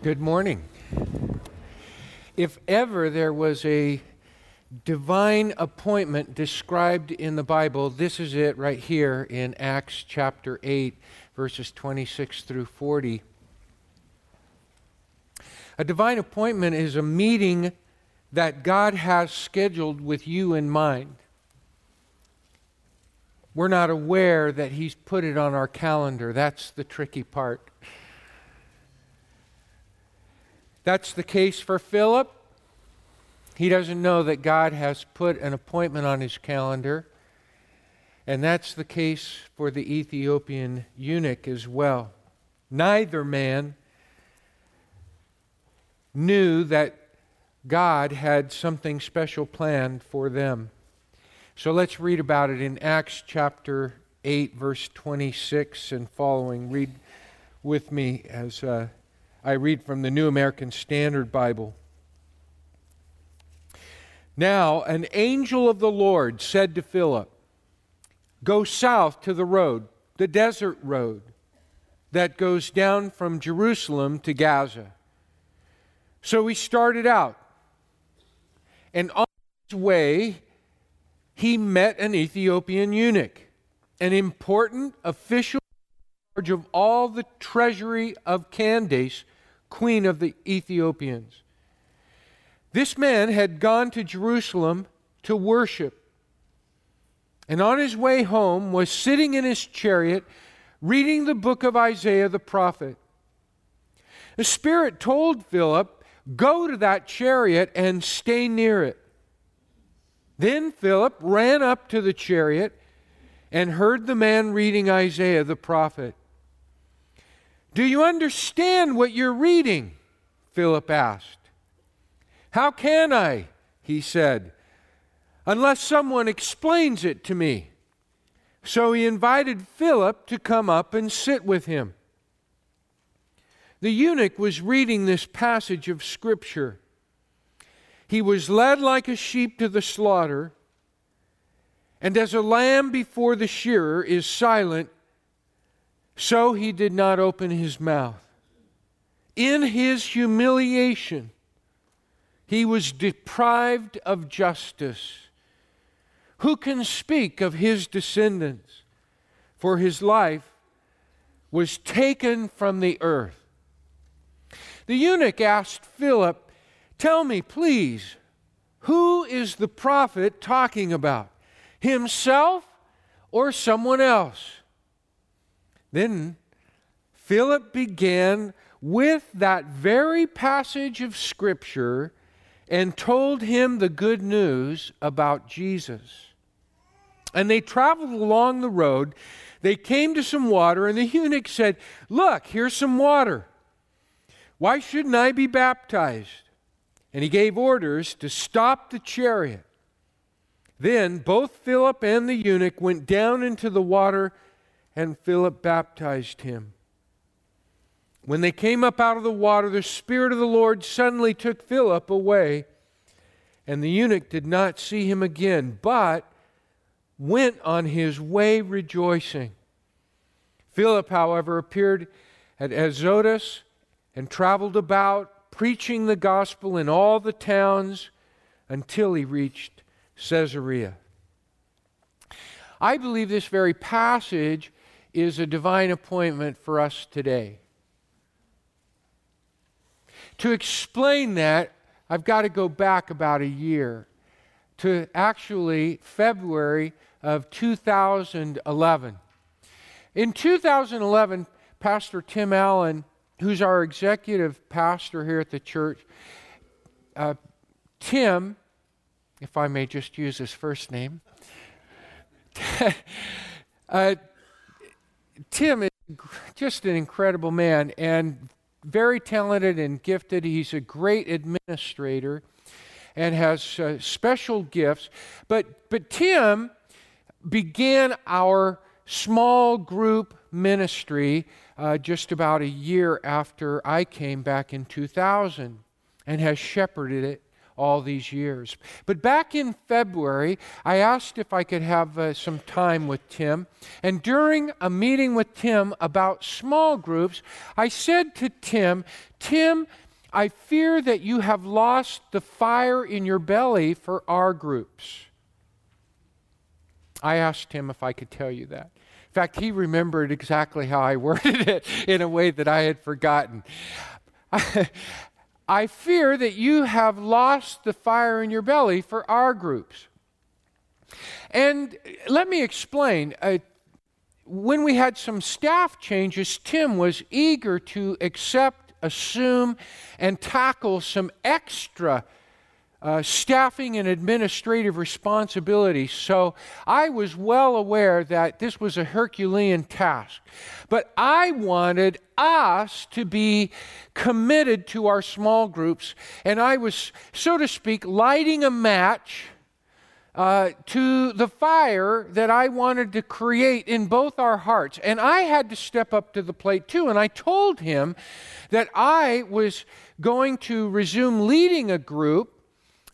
Good morning. If ever there was a divine appointment described in the Bible, this is it right here in Acts chapter 8, verses 26 through 40. A divine appointment is a meeting that God has scheduled with you in mind. We're not aware that He's put it on our calendar. That's the tricky part. That's the case for Philip. He doesn't know that God has put an appointment on his calendar. And that's the case for the Ethiopian eunuch as well. Neither man knew that God had something special planned for them. So let's read about it in Acts chapter 8, verse 26 and following. Read with me as uh, I read from the New American Standard Bible. Now, an angel of the Lord said to Philip, Go south to the road, the desert road that goes down from Jerusalem to Gaza. So he started out, and on his way, he met an Ethiopian eunuch, an important official charge of all the treasury of Candace, queen of the Ethiopians. This man had gone to Jerusalem to worship, and on his way home was sitting in his chariot reading the book of Isaiah the prophet. The Spirit told Philip, Go to that chariot and stay near it. Then Philip ran up to the chariot and heard the man reading Isaiah the prophet. Do you understand what you're reading? Philip asked. How can I? He said, unless someone explains it to me. So he invited Philip to come up and sit with him. The eunuch was reading this passage of Scripture. He was led like a sheep to the slaughter, and as a lamb before the shearer is silent, so he did not open his mouth. In his humiliation, he was deprived of justice. Who can speak of his descendants? For his life was taken from the earth. The eunuch asked Philip, Tell me, please, who is the prophet talking about? Himself or someone else? Then Philip began with that very passage of Scripture and told him the good news about Jesus. And they traveled along the road. They came to some water, and the eunuch said, Look, here's some water. Why shouldn't I be baptized? And he gave orders to stop the chariot. Then both Philip and the eunuch went down into the water and Philip baptized him. When they came up out of the water, the Spirit of the Lord suddenly took Philip away, and the eunuch did not see him again, but went on his way rejoicing. Philip, however, appeared at Azotus and traveled about, preaching the gospel in all the towns until he reached Caesarea. I believe this very passage is a divine appointment for us today. To explain that, I've got to go back about a year to actually February of 2011. In 2011, Pastor Tim Allen, who's our executive pastor here at the church, uh, Tim, if I may just use his first name, uh, Tim is just an incredible man and very talented and gifted. He's a great administrator and has uh, special gifts. But, but Tim began our small group ministry uh, just about a year after I came back in 2000 and has shepherded it all these years. But back in February, I asked if I could have uh, some time with Tim. And during a meeting with Tim about small groups, I said to Tim, Tim, I fear that you have lost the fire in your belly for our groups. I asked him if I could tell you that. In fact, he remembered exactly how I worded it in a way that I had forgotten. I fear that you have lost the fire in your belly for our groups. And let me explain. Uh, when we had some staff changes, Tim was eager to accept, assume, and tackle some extra uh, staffing and administrative responsibilities. So I was well aware that this was a Herculean task. But I wanted us to be committed to our small groups. And I was, so to speak, lighting a match. Uh, to the fire that I wanted to create in both our hearts. And I had to step up to the plate too. And I told him that I was going to resume leading a group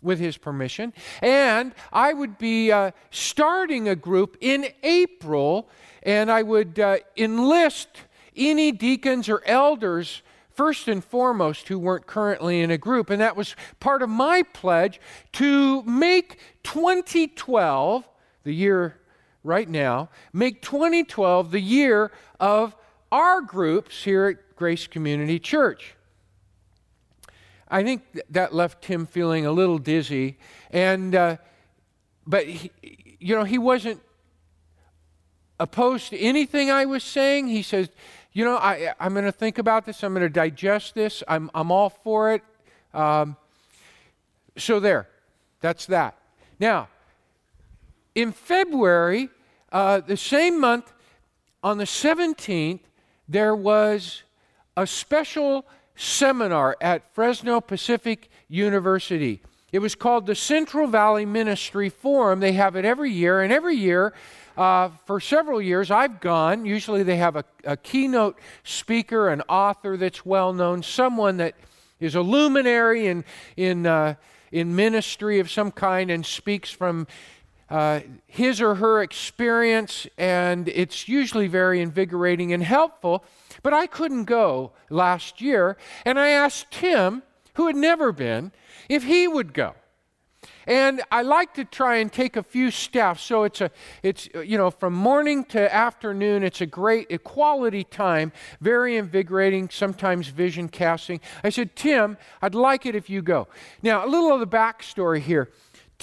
with his permission. And I would be uh, starting a group in April, and I would uh, enlist any deacons or elders first and foremost who weren't currently in a group. And that was part of my pledge to make 2012, the year right now, make 2012 the year of our groups here at Grace Community Church. I think that left Tim feeling a little dizzy. And, uh, but, he, you know, he wasn't opposed to anything I was saying. He says, you know, I, I'm going to think about this. I'm going to digest this. I'm, I'm all for it. Um, so there, that's that. Now, in February, uh, the same month, on the 17th, there was a special seminar at Fresno Pacific University. It was called the Central Valley Ministry Forum. They have it every year, and every year, uh, for several years, I've gone. Usually, they have a, a keynote speaker, an author that's well known, someone that is a luminary in, in, uh, in ministry of some kind and speaks from uh, his or her experience, and it's usually very invigorating and helpful. But I couldn't go last year, and I asked Tim, who had never been, if he would go. And I like to try and take a few steps. So it's a, it's you know, from morning to afternoon. It's a great equality time, very invigorating. Sometimes vision casting. I said, Tim, I'd like it if you go. Now a little of the backstory here.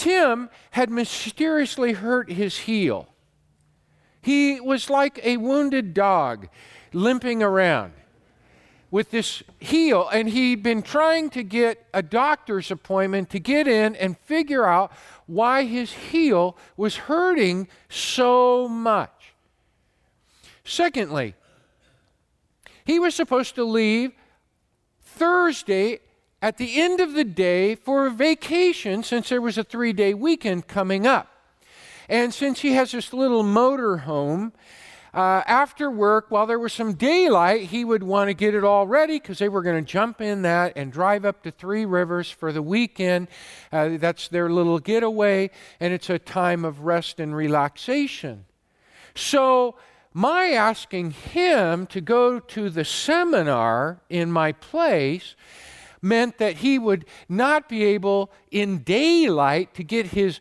Tim had mysteriously hurt his heel. He was like a wounded dog limping around with this heel, and he'd been trying to get a doctor's appointment to get in and figure out why his heel was hurting so much. Secondly, he was supposed to leave Thursday at the end of the day for a vacation since there was a three day weekend coming up. And since he has this little motor home, uh, after work, while there was some daylight, he would want to get it all ready because they were going to jump in that and drive up to Three Rivers for the weekend. Uh, that's their little getaway, and it's a time of rest and relaxation. So, my asking him to go to the seminar in my place meant that he would not be able in daylight to get his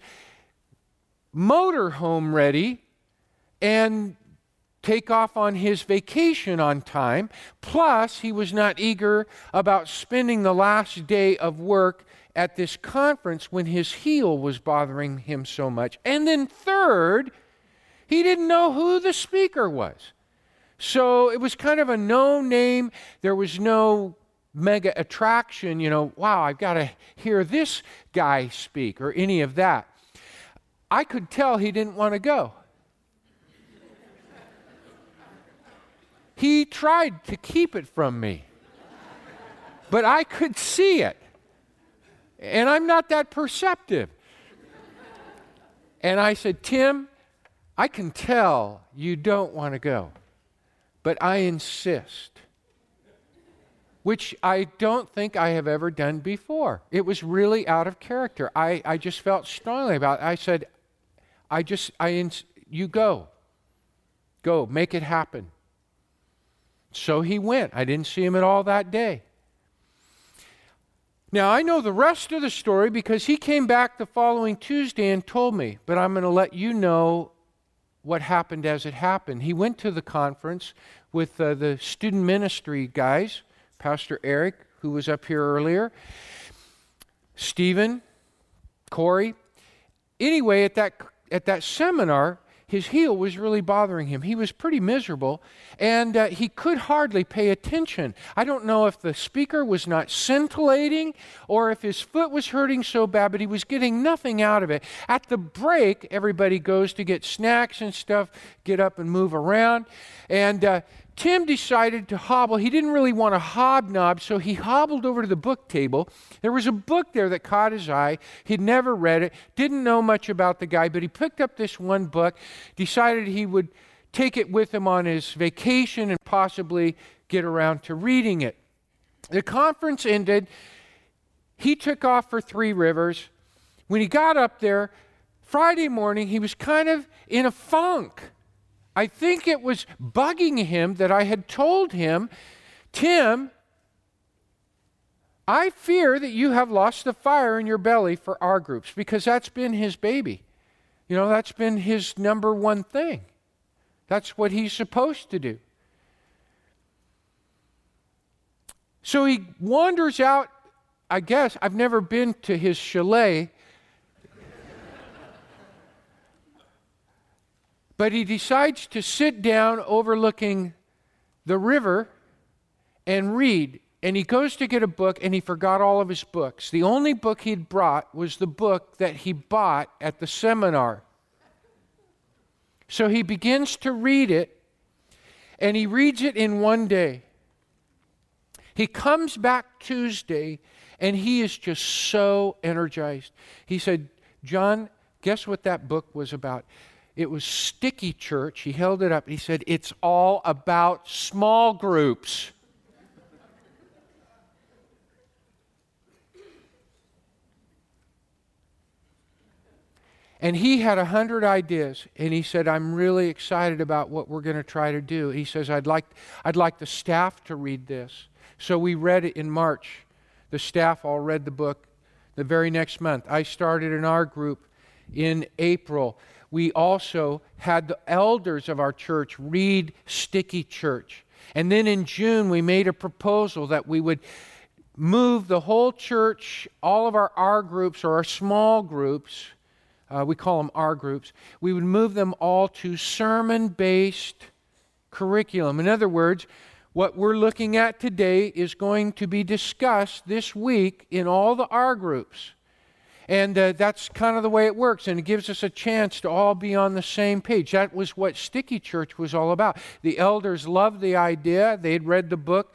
motorhome ready and take off on his vacation on time. Plus, he was not eager about spending the last day of work at this conference when his heel was bothering him so much. And then, third, he didn't know who the speaker was. So it was kind of a no name. There was no mega attraction, you know, wow, I've got to hear this guy speak or any of that. I could tell he didn't want to go. He tried to keep it from me, but I could see it. And I'm not that perceptive. And I said, Tim, I can tell you don't want to go, but I insist. Which I don't think I have ever done before. It was really out of character. I, I just felt strongly about it. I said, I just, I, ins- you go. Go, make it happen. So he went. I didn't see him at all that day. Now, I know the rest of the story because he came back the following Tuesday and told me, but I'm going to let you know what happened as it happened. He went to the conference with uh, the student ministry guys, Pastor Eric, who was up here earlier, Stephen, Corey. Anyway, at that, at that seminar, his heel was really bothering him. He was pretty miserable and uh, he could hardly pay attention. I don't know if the speaker was not scintillating or if his foot was hurting so bad, but he was getting nothing out of it. At the break, everybody goes to get snacks and stuff, get up and move around. And uh, Tim decided to hobble. He didn't really want to hobnob, so he hobbled over to the book table. There was a book there that caught his eye. He'd never read it, didn't know much about the guy, but he picked up this one book, decided he would take it with him on his vacation and possibly get around to reading it. The conference ended. He took off for Three Rivers. When he got up there, Friday morning, he was kind of in a funk. I think it was bugging him that I had told him, Tim, I fear that you have lost the fire in your belly for our groups because that's been his baby. You know, that's been his number one thing. That's what he's supposed to do. So he wanders out. I guess I've never been to his chalet, But he decides to sit down overlooking the river and read. And he goes to get a book and he forgot all of his books. The only book he'd brought was the book that he bought at the seminar. So he begins to read it and he reads it in one day. He comes back Tuesday and he is just so energized. He said, John, guess what that book was about? It was Sticky Church. He held it up. He said, It's all about small groups. And he had a hundred ideas, and he said, "I'm really excited about what we're going to try to do." He says, "I'd like, I'd like the staff to read this." So we read it in March. The staff all read the book. The very next month, I started in our group in April we also had the elders of our church read Sticky Church. And then in June, we made a proposal that we would move the whole church, all of our R groups or our small groups, uh, we call them R groups, we would move them all to sermon based curriculum. In other words, what we're looking at today is going to be discussed this week in all the R groups. And uh, that's kind of the way it works. And it gives us a chance to all be on the same page. That was what Sticky Church was all about. The elders loved the idea, they'd read the book,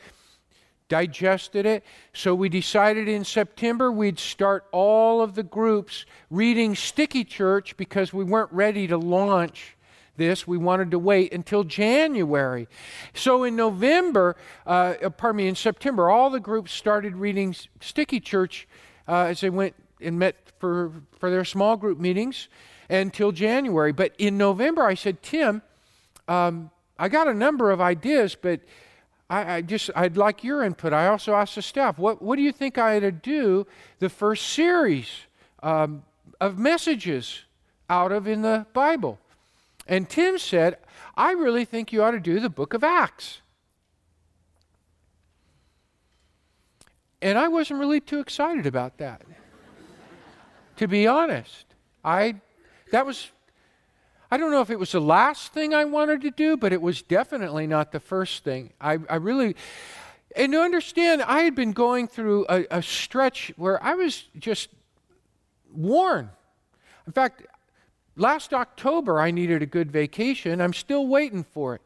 digested it. So we decided in September we'd start all of the groups reading Sticky Church because we weren't ready to launch this. We wanted to wait until January. So in November, uh, pardon me, in September, all the groups started reading Sticky Church uh, as they went and met for, for their small group meetings until January. But in November, I said, Tim, um, I got a number of ideas, but I, I, just I'd like your input. I also asked the staff, what what do you think I ought to do the first series um, of messages out of in the Bible? And Tim said, I really think you ought to do the book of Acts. And I wasn't really too excited about that to be honest. I that was I don't know if it was the last thing I wanted to do, but it was definitely not the first thing. I, I really and to understand, I had been going through a, a stretch where I was just worn. In fact, last October I needed a good vacation. I'm still waiting for it.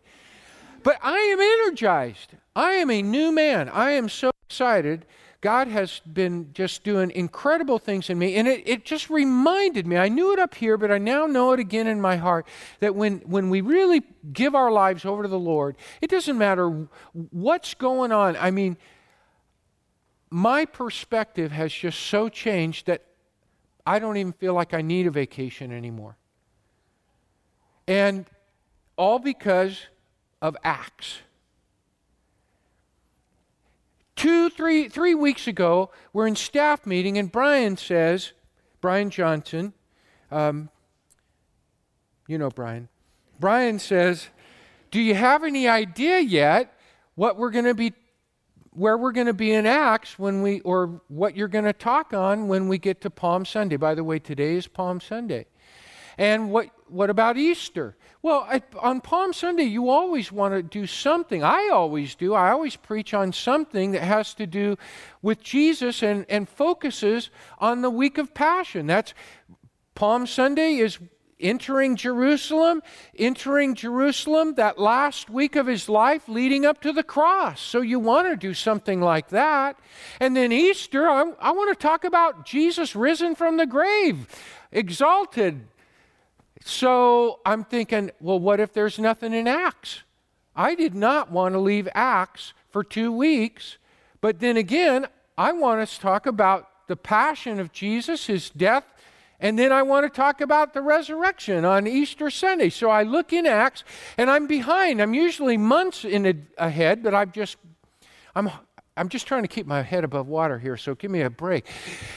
But I am energized. I am a new man. I am so excited God has been just doing incredible things in me. And it, it just reminded me, I knew it up here, but I now know it again in my heart, that when, when we really give our lives over to the Lord, it doesn't matter what's going on. I mean, my perspective has just so changed that I don't even feel like I need a vacation anymore. And all because of Acts. Two, three, three weeks ago, we're in staff meeting, and Brian says, Brian Johnson, um, you know Brian. Brian says, Do you have any idea yet what we're going to be where we're going to be in Acts when we, or what you're going to talk on when we get to Palm Sunday. By the way, today is Palm Sunday. And what, what about Easter? Well, I, on Palm Sunday, you always want to do something. I always do. I always preach on something that has to do with Jesus and, and focuses on the week of Passion. That's Palm Sunday is entering Jerusalem, entering Jerusalem that last week of his life leading up to the cross. So you want to do something like that. And then Easter, I, I want to talk about Jesus risen from the grave, exalted. So I'm thinking, well, what if there's nothing in Acts? I did not want to leave Acts for two weeks. But then again, I want us to talk about the passion of Jesus, his death, and then I want to talk about the resurrection on Easter Sunday. So I look in Acts and I'm behind. I'm usually months in a, ahead, but I've just I'm I'm just trying to keep my head above water here, so give me a break.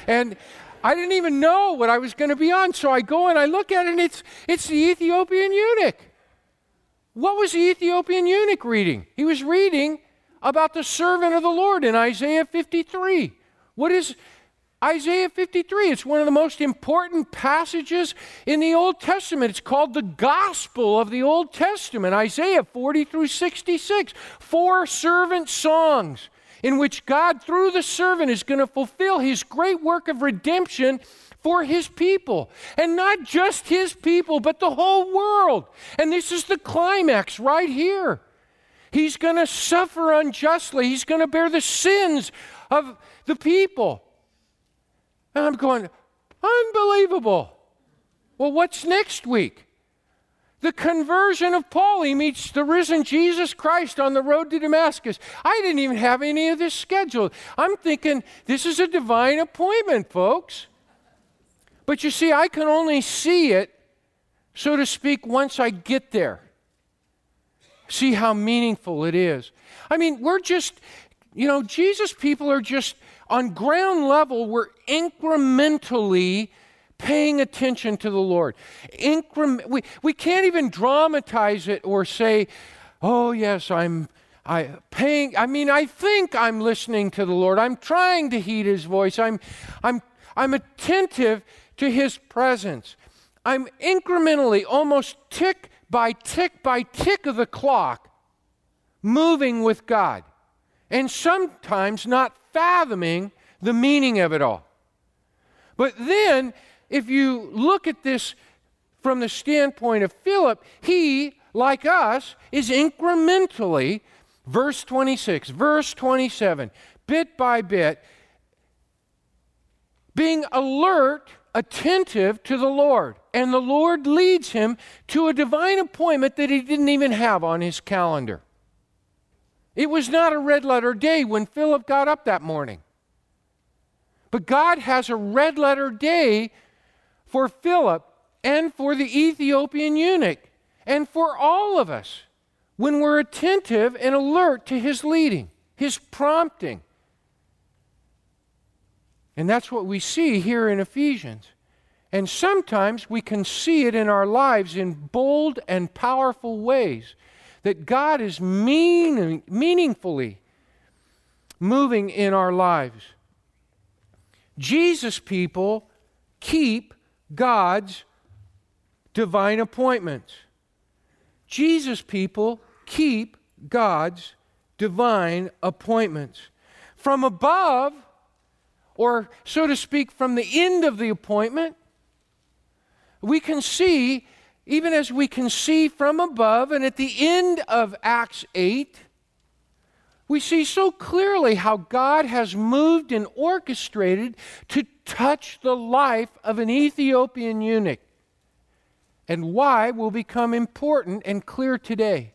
And I didn't even know what I was going to be on, so I go and I look at it and it's it's the Ethiopian eunuch. What was the Ethiopian eunuch reading? He was reading about the servant of the Lord in Isaiah 53. What is Isaiah 53. It's one of the most important passages in the Old Testament. It's called the Gospel of the Old Testament, Isaiah 40 through 66. Four servant songs in which God, through the servant, is going to fulfill his great work of redemption for his people. And not just his people, but the whole world. And this is the climax right here. He's going to suffer unjustly, he's going to bear the sins of the people. And I'm going, unbelievable. Well, what's next week? The conversion of Paul. He meets the risen Jesus Christ on the road to Damascus. I didn't even have any of this scheduled. I'm thinking this is a divine appointment, folks. But you see, I can only see it, so to speak, once I get there. See how meaningful it is. I mean, we're just, you know, Jesus people are just on ground level, we're incrementally paying attention to the Lord. Increment, we, we can't even dramatize it or say, oh, yes, I'm. I paying I mean I think I'm listening to the Lord. I'm trying to heed his voice. I'm I'm I'm attentive to his presence. I'm incrementally almost tick by tick by tick of the clock moving with God. And sometimes not fathoming the meaning of it all. But then, if you look at this from the standpoint of Philip, he, like us, is incrementally, verse 26, verse 27, bit by bit, being alert, attentive to the Lord. And the Lord leads him to a divine appointment that he didn't even have on his calendar. It was not a red letter day when Philip got up that morning. But God has a red letter day for Philip and for the Ethiopian eunuch and for all of us when we're attentive and alert to his leading, his prompting. And that's what we see here in Ephesians. And sometimes we can see it in our lives in bold and powerful ways that God is mean, meaningfully moving in our lives. Jesus people keep God's divine appointments. Jesus people keep God's divine appointments. From above, or so to speak, from the end of the appointment, we can see even as we can see from above, and at the end of Acts 8, we see so clearly how God has moved and orchestrated to touch the life of an Ethiopian eunuch. And why will become important and clear today.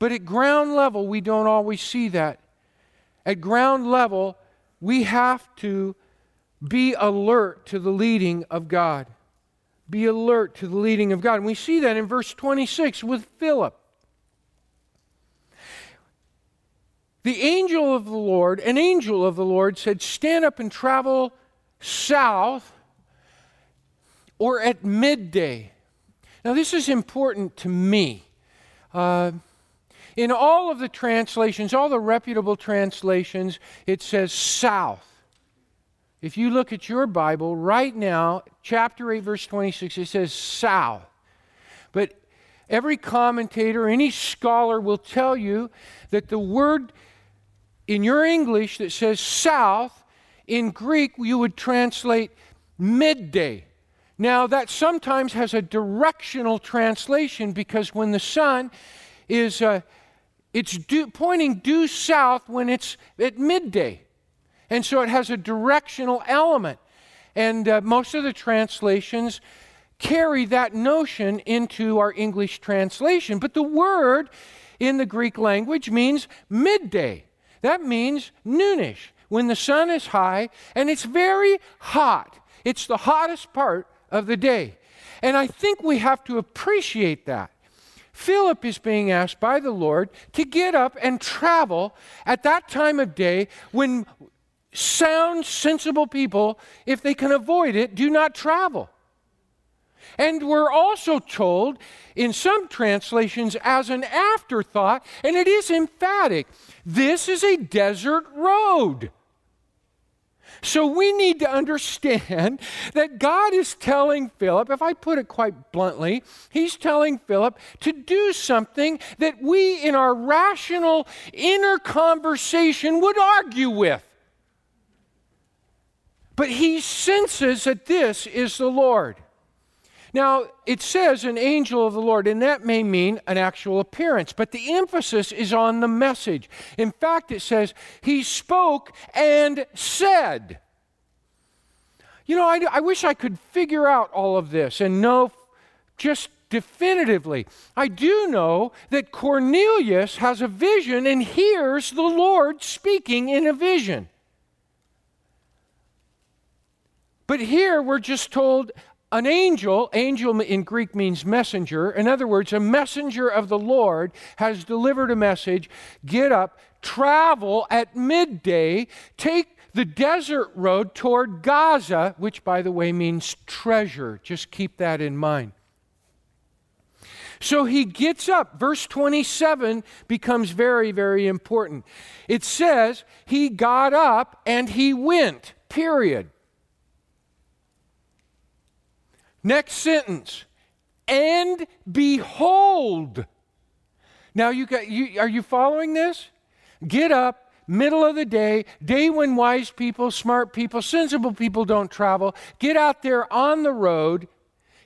But at ground level, we don't always see that. at ground level, we have to be alert to the leading of God. Be alert to the leading of God. And we see that in verse 26 with Philip. The angel of the Lord, an angel of the Lord, said, Stand up and travel south or at midday. Now, this is important to me. Uh, in all of the translations, all the reputable translations, it says south. If you look at your Bible right now, chapter 8, verse 26, it says south. But every commentator, any scholar will tell you that the word in your English that says south, in Greek, you would translate midday. Now, that sometimes has a directional translation because when the sun is, uh, it's due, pointing due south when it's at midday. And so it has a directional element. And uh, most of the translations carry that notion into our English translation. But the word in the Greek language means midday. That means noonish, when the sun is high and it's very hot. It's the hottest part of the day. And I think we have to appreciate that. Philip is being asked by the Lord to get up and travel at that time of day when sound, sensible people, if they can avoid it, do not travel. And we're also told in some translations as an afterthought, and it is emphatic this is a desert road. So we need to understand that God is telling Philip, if I put it quite bluntly, he's telling Philip to do something that we in our rational inner conversation would argue with. But he senses that this is the Lord. Now, it says an angel of the Lord, and that may mean an actual appearance, but the emphasis is on the message. In fact, it says, He spoke and said. You know, I, I wish I could figure out all of this and know just definitively. I do know that Cornelius has a vision and hears the Lord speaking in a vision. But here we're just told an angel, angel in Greek means messenger. In other words, a messenger of the Lord has delivered a message. Get up, travel at midday, take the desert road toward Gaza, which, by the way, means treasure. Just keep that in mind. So he gets up. Verse 27 becomes very, very important. It says, He got up and he went, period. Next sentence. And behold. Now you got you are you following this? Get up, middle of the day, day when wise people, smart people, sensible people don't travel. Get out there on the road.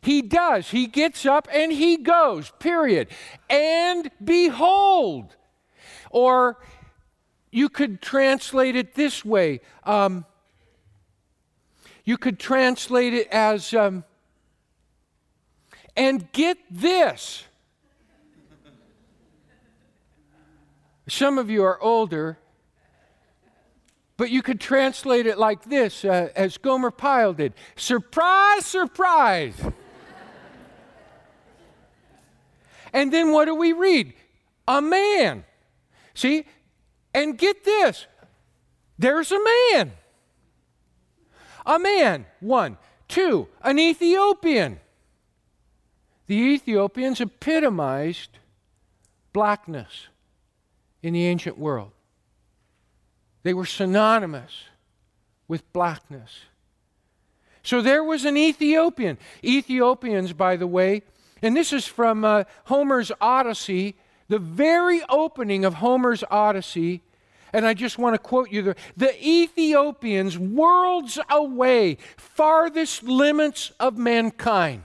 He does. He gets up and he goes, period. And behold. Or you could translate it this way. Um, you could translate it as um, and get this. Some of you are older, but you could translate it like this, uh, as Gomer Pyle did Surprise, surprise. and then what do we read? A man. See? And get this there's a man. A man, one. Two, an Ethiopian. The Ethiopians epitomized blackness in the ancient world. They were synonymous with blackness. So there was an Ethiopian. Ethiopians, by the way, and this is from uh, Homer's Odyssey, the very opening of Homer's Odyssey. And I just want to quote you the, the Ethiopians, worlds away, farthest limits of mankind.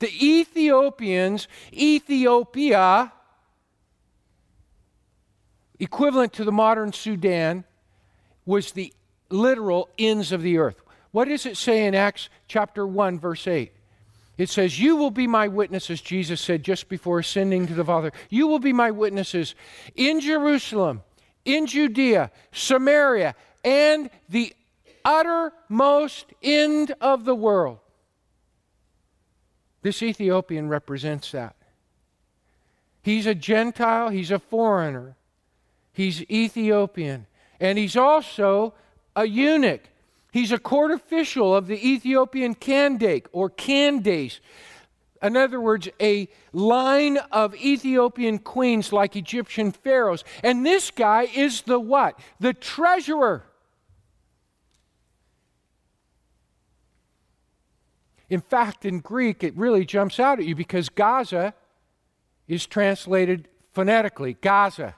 The Ethiopians, Ethiopia, equivalent to the modern Sudan, was the literal ends of the earth. What does it say in Acts chapter 1, verse 8? It says, You will be my witnesses, Jesus said just before ascending to the Father. You will be my witnesses in Jerusalem, in Judea, Samaria, and the uttermost end of the world. This Ethiopian represents that. He's a Gentile, he's a foreigner, he's Ethiopian, and he's also a eunuch. He's a court official of the Ethiopian Kandake or Candace. In other words, a line of Ethiopian queens like Egyptian pharaohs. And this guy is the what? The treasurer. In fact, in Greek, it really jumps out at you because Gaza is translated phonetically, Gaza.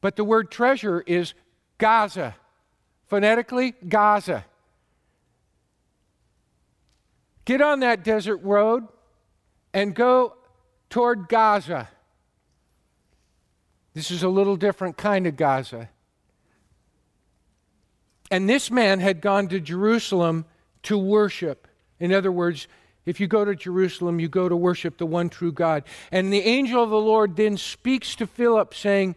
But the word treasure is Gaza. Phonetically, Gaza. Get on that desert road and go toward Gaza. This is a little different kind of Gaza. And this man had gone to Jerusalem to worship. In other words, if you go to Jerusalem, you go to worship the one true God. And the angel of the Lord then speaks to Philip, saying,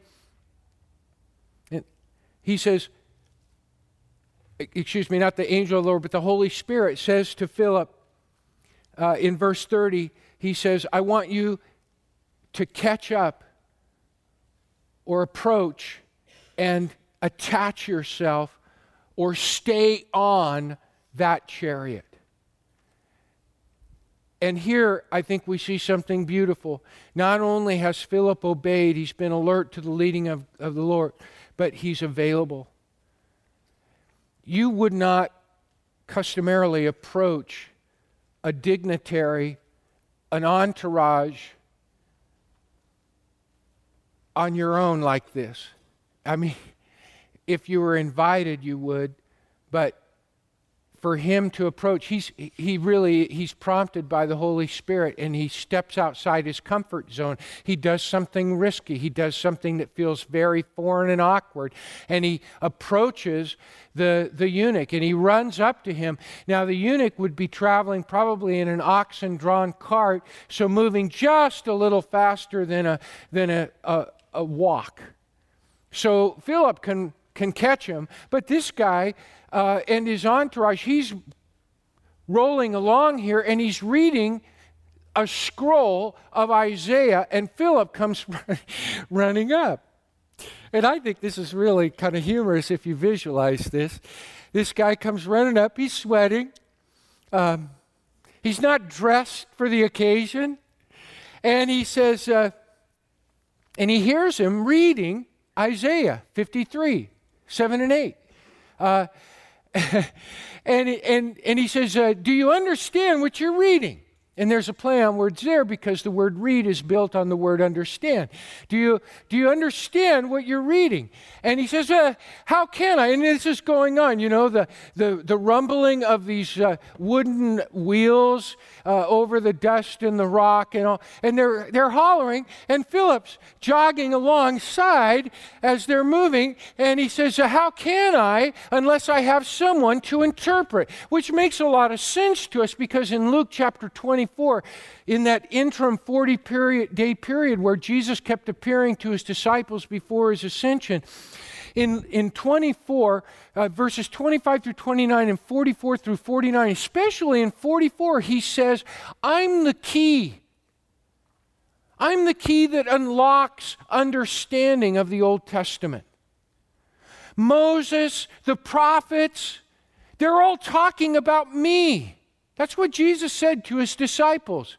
He says, excuse me, not the angel of the Lord, but the Holy Spirit says to Philip uh, in verse 30, he says, I want you to catch up or approach and attach yourself or stay on that chariot. And here I think we see something beautiful. Not only has Philip obeyed, he's been alert to the leading of, of the Lord, but he's available. You would not customarily approach a dignitary, an entourage on your own like this. I mean, if you were invited, you would, but for him to approach. He's he really he's prompted by the holy spirit and he steps outside his comfort zone. He does something risky. He does something that feels very foreign and awkward. And he approaches the the eunuch and he runs up to him. Now the eunuch would be traveling probably in an oxen drawn cart so moving just a little faster than a than a, a, a walk. So philip can can catch him but this guy uh, and his entourage, he's rolling along here and he's reading a scroll of Isaiah, and Philip comes running up. And I think this is really kind of humorous if you visualize this. This guy comes running up, he's sweating. Um, he's not dressed for the occasion. And he says, uh, and he hears him reading Isaiah 53, 7 and 8. Uh, and, and, and he says, uh, Do you understand what you're reading? And there's a play on words there because the word read is built on the word understand. Do you, do you understand what you're reading? And he says, uh, How can I? And this is going on, you know, the, the, the rumbling of these uh, wooden wheels uh, over the dust and the rock and all. And they're, they're hollering, and Philip's jogging alongside as they're moving. And he says, How can I unless I have someone to interpret? Which makes a lot of sense to us because in Luke chapter 24, in that interim 40 period, day period where Jesus kept appearing to his disciples before his ascension, in, in 24, uh, verses 25 through 29 and 44 through 49, especially in 44, he says, I'm the key. I'm the key that unlocks understanding of the Old Testament. Moses, the prophets, they're all talking about me. That's what Jesus said to his disciples.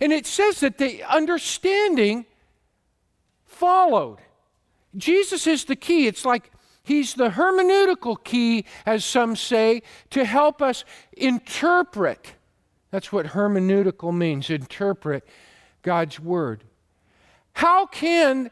And it says that the understanding followed. Jesus is the key. It's like he's the hermeneutical key, as some say, to help us interpret. That's what hermeneutical means interpret God's word. How can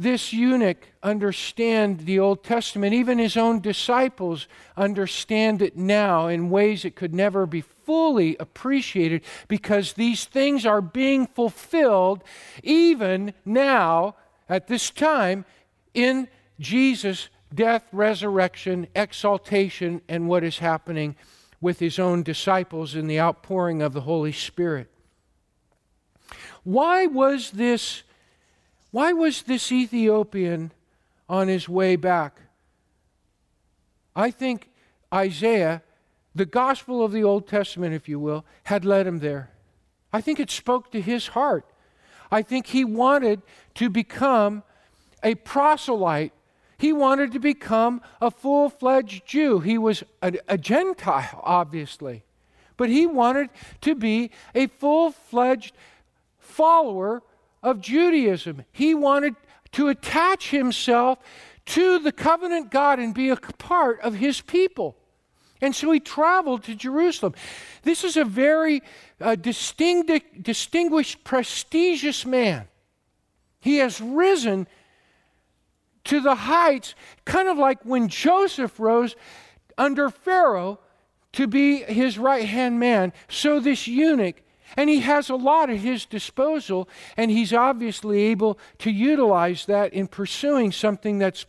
this eunuch understand the Old Testament? Even his own disciples understand it now in ways it could never be fully appreciated because these things are being fulfilled even now at this time in Jesus' death, resurrection, exaltation, and what is happening with his own disciples in the outpouring of the Holy Spirit. Why was this, why was this Ethiopian on his way back. I think Isaiah, the gospel of the Old Testament, if you will, had led him there. I think it spoke to his heart. I think he wanted to become a proselyte. He wanted to become a full fledged Jew. He was a, a, Gentile, obviously, but he wanted to be a full fledged follower of Judaism. He wanted to attach himself to the covenant God and be a part of his people. And so he traveled to Jerusalem. This is a very uh, distinguished, distinguished, prestigious man. He has risen to the heights, kind of like when Joseph rose under Pharaoh to be his right hand man. So this eunuch and he has a lot at his disposal, and he's obviously able to utilize that in pursuing something that's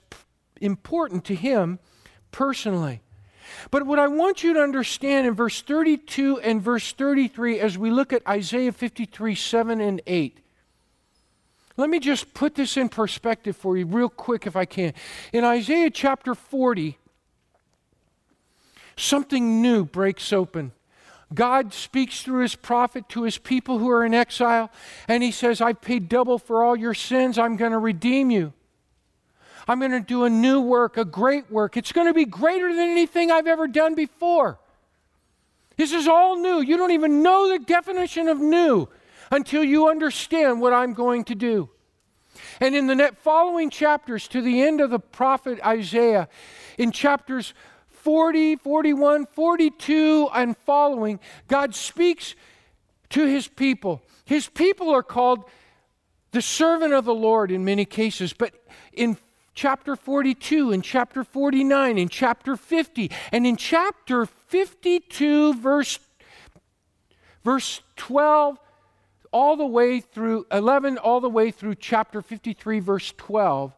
important to him personally. But what I want you to understand in verse 32 and verse 33 as we look at Isaiah 53 7 and 8. Let me just put this in perspective for you, real quick, if I can. In Isaiah chapter 40, something new breaks open. God speaks through his prophet to his people who are in exile, and he says, I've paid double for all your sins. I'm going to redeem you. I'm going to do a new work, a great work. It's going to be greater than anything I've ever done before. This is all new. You don't even know the definition of new until you understand what I'm going to do. And in the following chapters, to the end of the prophet Isaiah, in chapters 40, 41, 42, and following, God speaks to his people. His people are called the servant of the Lord in many cases, but in chapter 42, in chapter 49, in chapter 50, and in chapter 52, verse, verse 12, all the way through 11, all the way through chapter 53, verse 12,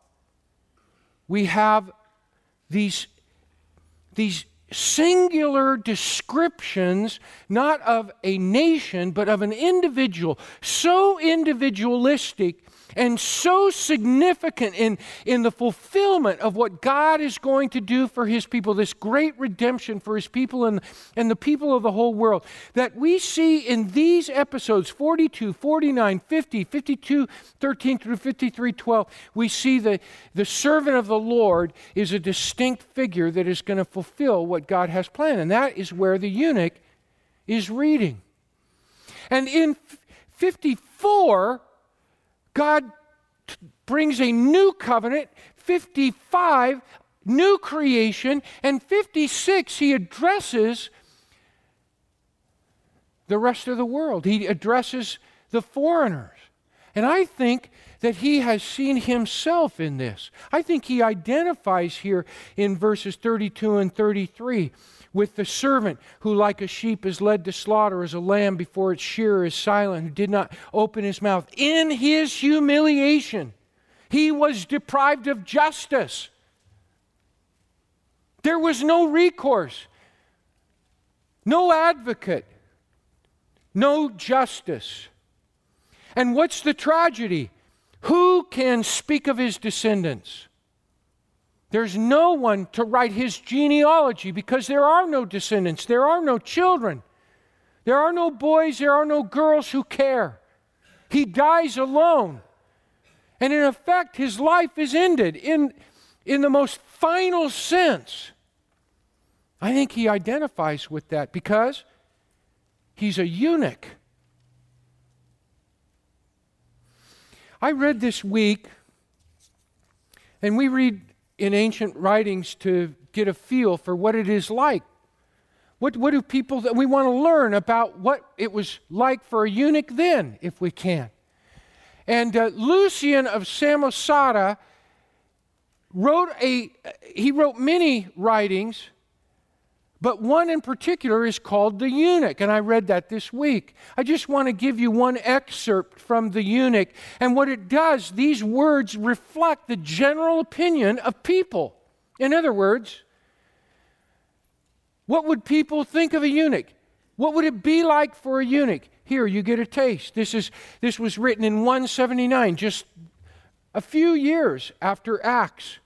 we have these these singular descriptions, not of a nation, but of an individual, so individualistic and so significant in, in the fulfillment of what God is going to do for his people, this great redemption for his people and, and the people of the whole world, that we see in these episodes 42, 49, 50, 52, 13 through 53, 12, we see the, the servant of the Lord is a distinct figure that is going to fulfill what God has planned. And that is where the eunuch is reading. And in 54, God t- brings a new covenant, 55, new creation, and 56, he addresses the rest of the world. He addresses the foreigners. And I think that he has seen himself in this. I think he identifies here in verses 32 and 33 with the servant who, like a sheep, is led to slaughter, as a lamb before its shearer is silent, who did not open his mouth. In his humiliation, he was deprived of justice. There was no recourse, no advocate, no justice. And what's the tragedy? Who can speak of his descendants? There's no one to write his genealogy because there are no descendants, there are no children, there are no boys, there are no girls who care. He dies alone. And in effect, his life is ended in, in the most final sense. I think he identifies with that because he's a eunuch. I read this week, and we read in ancient writings to get a feel for what it is like. What, what do people that we want to learn about what it was like for a eunuch then, if we can? And uh, Lucian of Samosata wrote a he wrote many writings but one in particular is called the eunuch, and I read that this week. I just want to give you one excerpt from the eunuch. And what it does, these words reflect the general opinion of people. In other words, what would people think of a eunuch? What would it be like for a eunuch? Here, you get a taste. This, is, this was written in 179, just a few years after Acts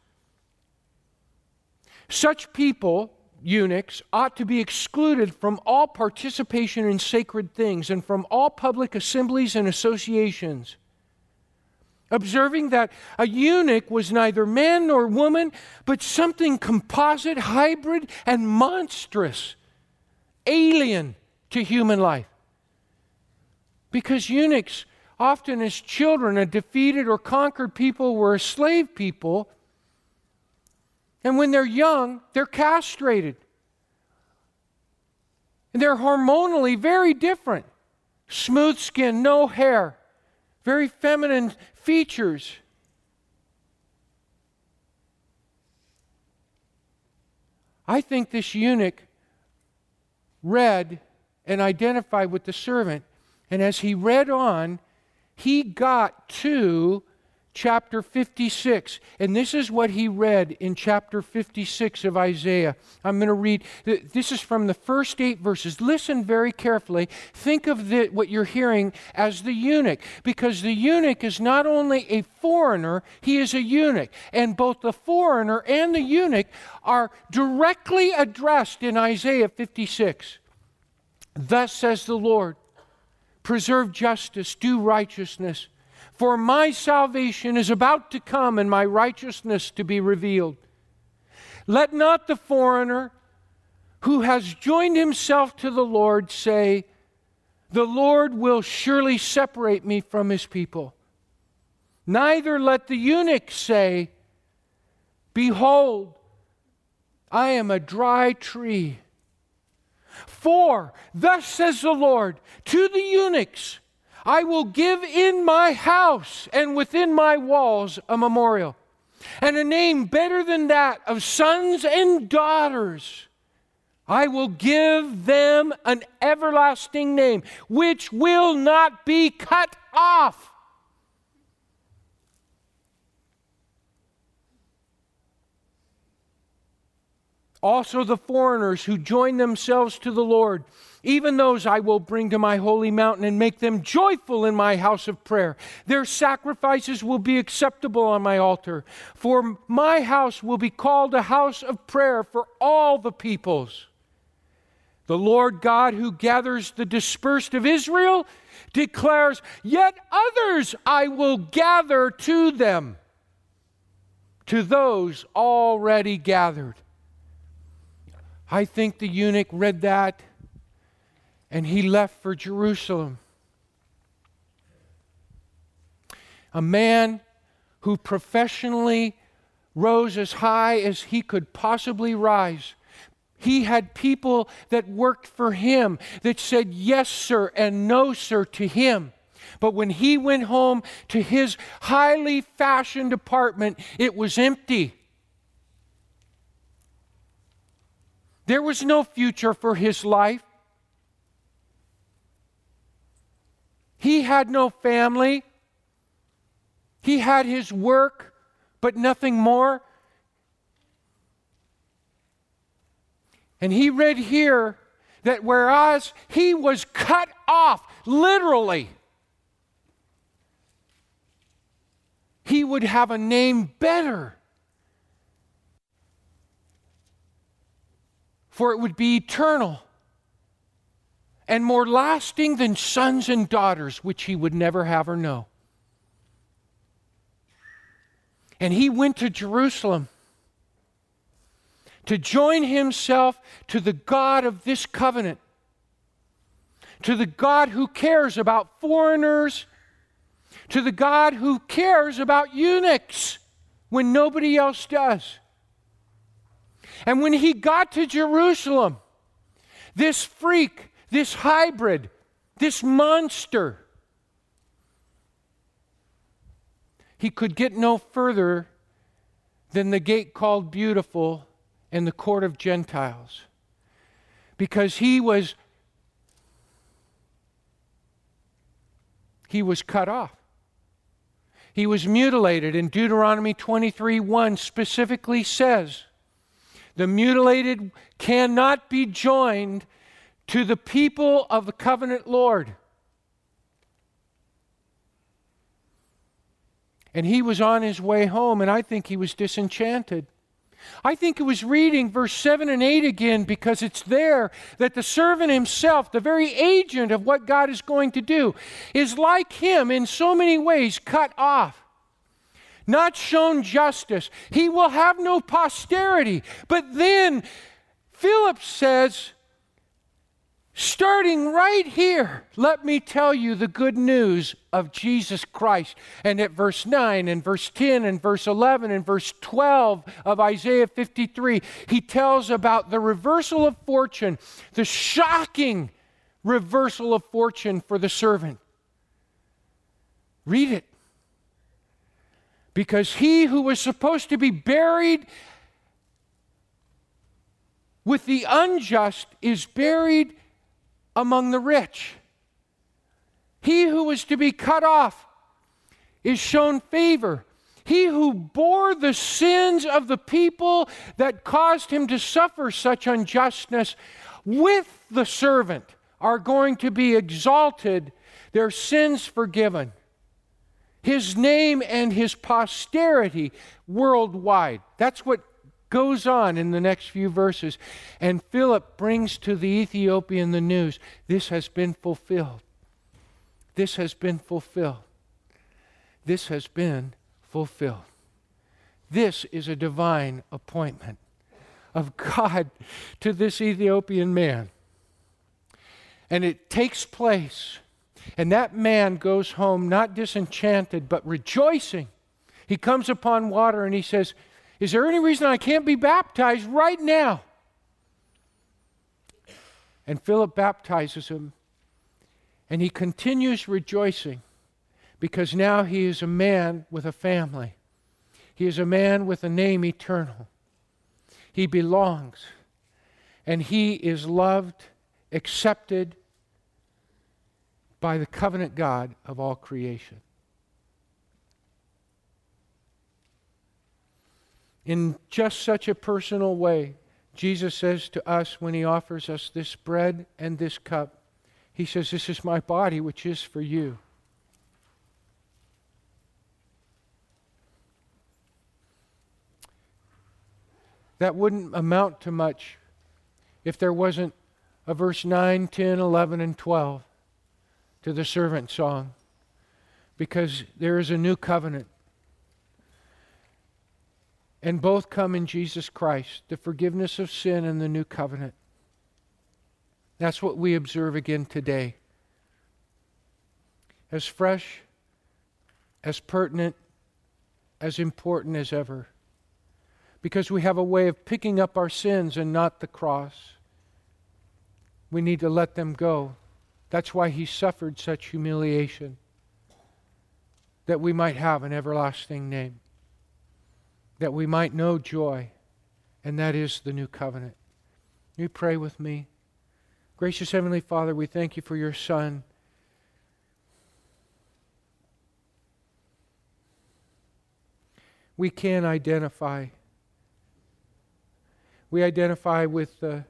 Such people, eunuchs, ought to be excluded from all participation in sacred things and from all public assemblies and associations. Observing that a eunuch was neither man nor woman, but something composite, hybrid, and monstrous, alien to human life. Because eunuchs, often as children, a defeated or conquered people, were a slave people and when they're young, they're castrated. And they're hormonally very different smooth skin, no hair, very feminine features. I think this eunuch read and identified with the servant. And as he read on, he got to chapter 56. And this is what he read in chapter 56 of Isaiah. I'm going to read, this is from the first eight verses. Listen very carefully. Think of the, what you're hearing as the eunuch, because the eunuch is not only a foreigner, he is a eunuch. And both the foreigner and the eunuch are directly addressed in Isaiah 56. Thus says the Lord preserve justice, do righteousness for my salvation is about to come and my righteousness to be revealed. Let not the foreigner who has joined himself to the Lord say, The Lord will surely separate me from his people. Neither let the eunuch say, Behold, I am a dry tree. For, thus says the Lord to the eunuchs, I will give in my house and within my walls a memorial, and a name better than that of sons and daughters. I will give them an everlasting name, which will not be cut off. Also, the foreigners who join themselves to the Lord even those I will bring to my holy mountain and make them joyful in my house of prayer. Their sacrifices will be acceptable on my altar, for my house will be called a house of prayer for all the peoples. The Lord God who gathers the dispersed of Israel declares, Yet others I will gather to them, to those already gathered. I think the eunuch read that and he left for Jerusalem. A man who professionally rose as high as he could possibly rise. He had people that worked for him that said yes, sir, and no, sir, to him. But when he went home to his highly fashioned apartment, it was empty. There was no future for his life. He had no family. He had his work, but nothing more. And he read here that whereas he was cut off, literally, he would have a name better. For it would be eternal and more lasting than sons and daughters, which he would never have or know. And he went to Jerusalem to join himself to the God of this covenant, to the God who cares about foreigners, to the God who cares about eunuchs when nobody else does. And when he got to Jerusalem, this freak this hybrid, this monster. He could get no further than the gate called Beautiful and the court of Gentiles because he was he was cut off. He was mutilated, and Deuteronomy 23 1 specifically says, The mutilated cannot be joined to the people of the covenant Lord. And he was on his way home, and I think he was disenchanted. I think it was reading verse 7 and 8 again because it's there that the servant himself, the very agent of what God is going to do, is like him in so many ways cut off, not shown justice. He will have no posterity. But then Philip says, Starting right here, let me tell you the good news of Jesus Christ. And at verse 9 and verse 10 and verse 11 and verse 12 of Isaiah 53, he tells about the reversal of fortune, the shocking reversal of fortune for the servant. Read it. Because he who was supposed to be buried with the unjust is buried among the rich. He who was to be cut off is shown favor. He who bore the sins of the people that caused him to suffer such unjustness with the servant are going to be exalted, their sins forgiven. His name and his posterity worldwide. That's what goes on in the next few verses. And Philip brings to the Ethiopian the news this has been fulfilled. This has been fulfilled. This has been fulfilled. This is a divine appointment of God to this Ethiopian man. And it takes place. And that man goes home not disenchanted, but rejoicing. He comes upon water and he says, is there any reason I can't be baptized right now? And Philip baptizes him, and he continues rejoicing because now he is a man with a family. He is a man with a name eternal. He belongs, and he is loved, accepted by the covenant God of all creation. In just such a personal way. Jesus says to us when he offers us this bread and this cup, he says, This is my body, which is for you. That wouldn't amount to much if there wasn't a verse 9, 10, 11, and 12 to the servant song. Because there is a new covenant and both come in Jesus Christ, the forgiveness of sin and the new covenant. That's what we observe again today. As fresh, as pertinent, as important as ever. Because we have a way of picking up our sins and not the cross. We need to let them go. That's why he suffered such humiliation, that we might have an everlasting name that we might know joy, and that is the new covenant. You pray with me. Gracious Heavenly Father, we thank you for your Son. We can identify. We identify with uh,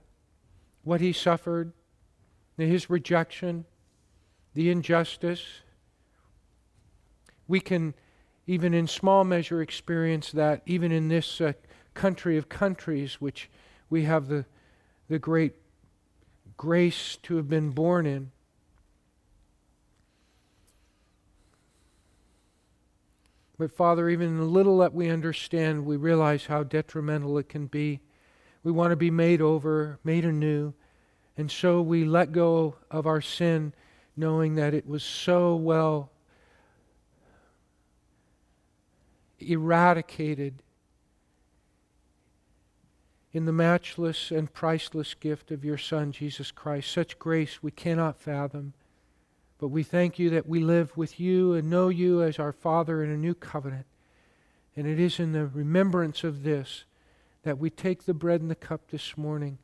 what he suffered, his rejection, the injustice. We can even in small measure, experience that, even in this uh, country of countries, which we have the, the great grace to have been born in. But, Father, even in the little that we understand, we realize how detrimental it can be. We want to be made over, made anew. And so we let go of our sin, knowing that it was so well eradicated in the matchless and priceless gift of your Son, Jesus Christ. Such grace we cannot fathom. But we thank you that we live with you and know you as our Father in a new covenant. And it is in the remembrance of this that we take the bread and the cup this morning,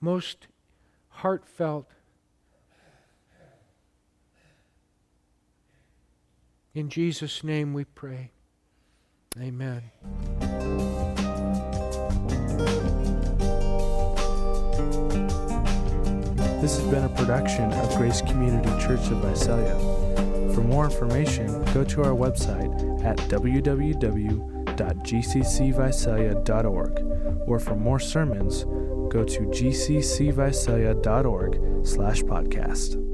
most heartfelt. In Jesus' name we pray. Amen. This has been a production of Grace Community Church of Visalia. For more information, go to our website at www.gccvisalia.org or for more sermons, go to gccvisalia.org slash podcast.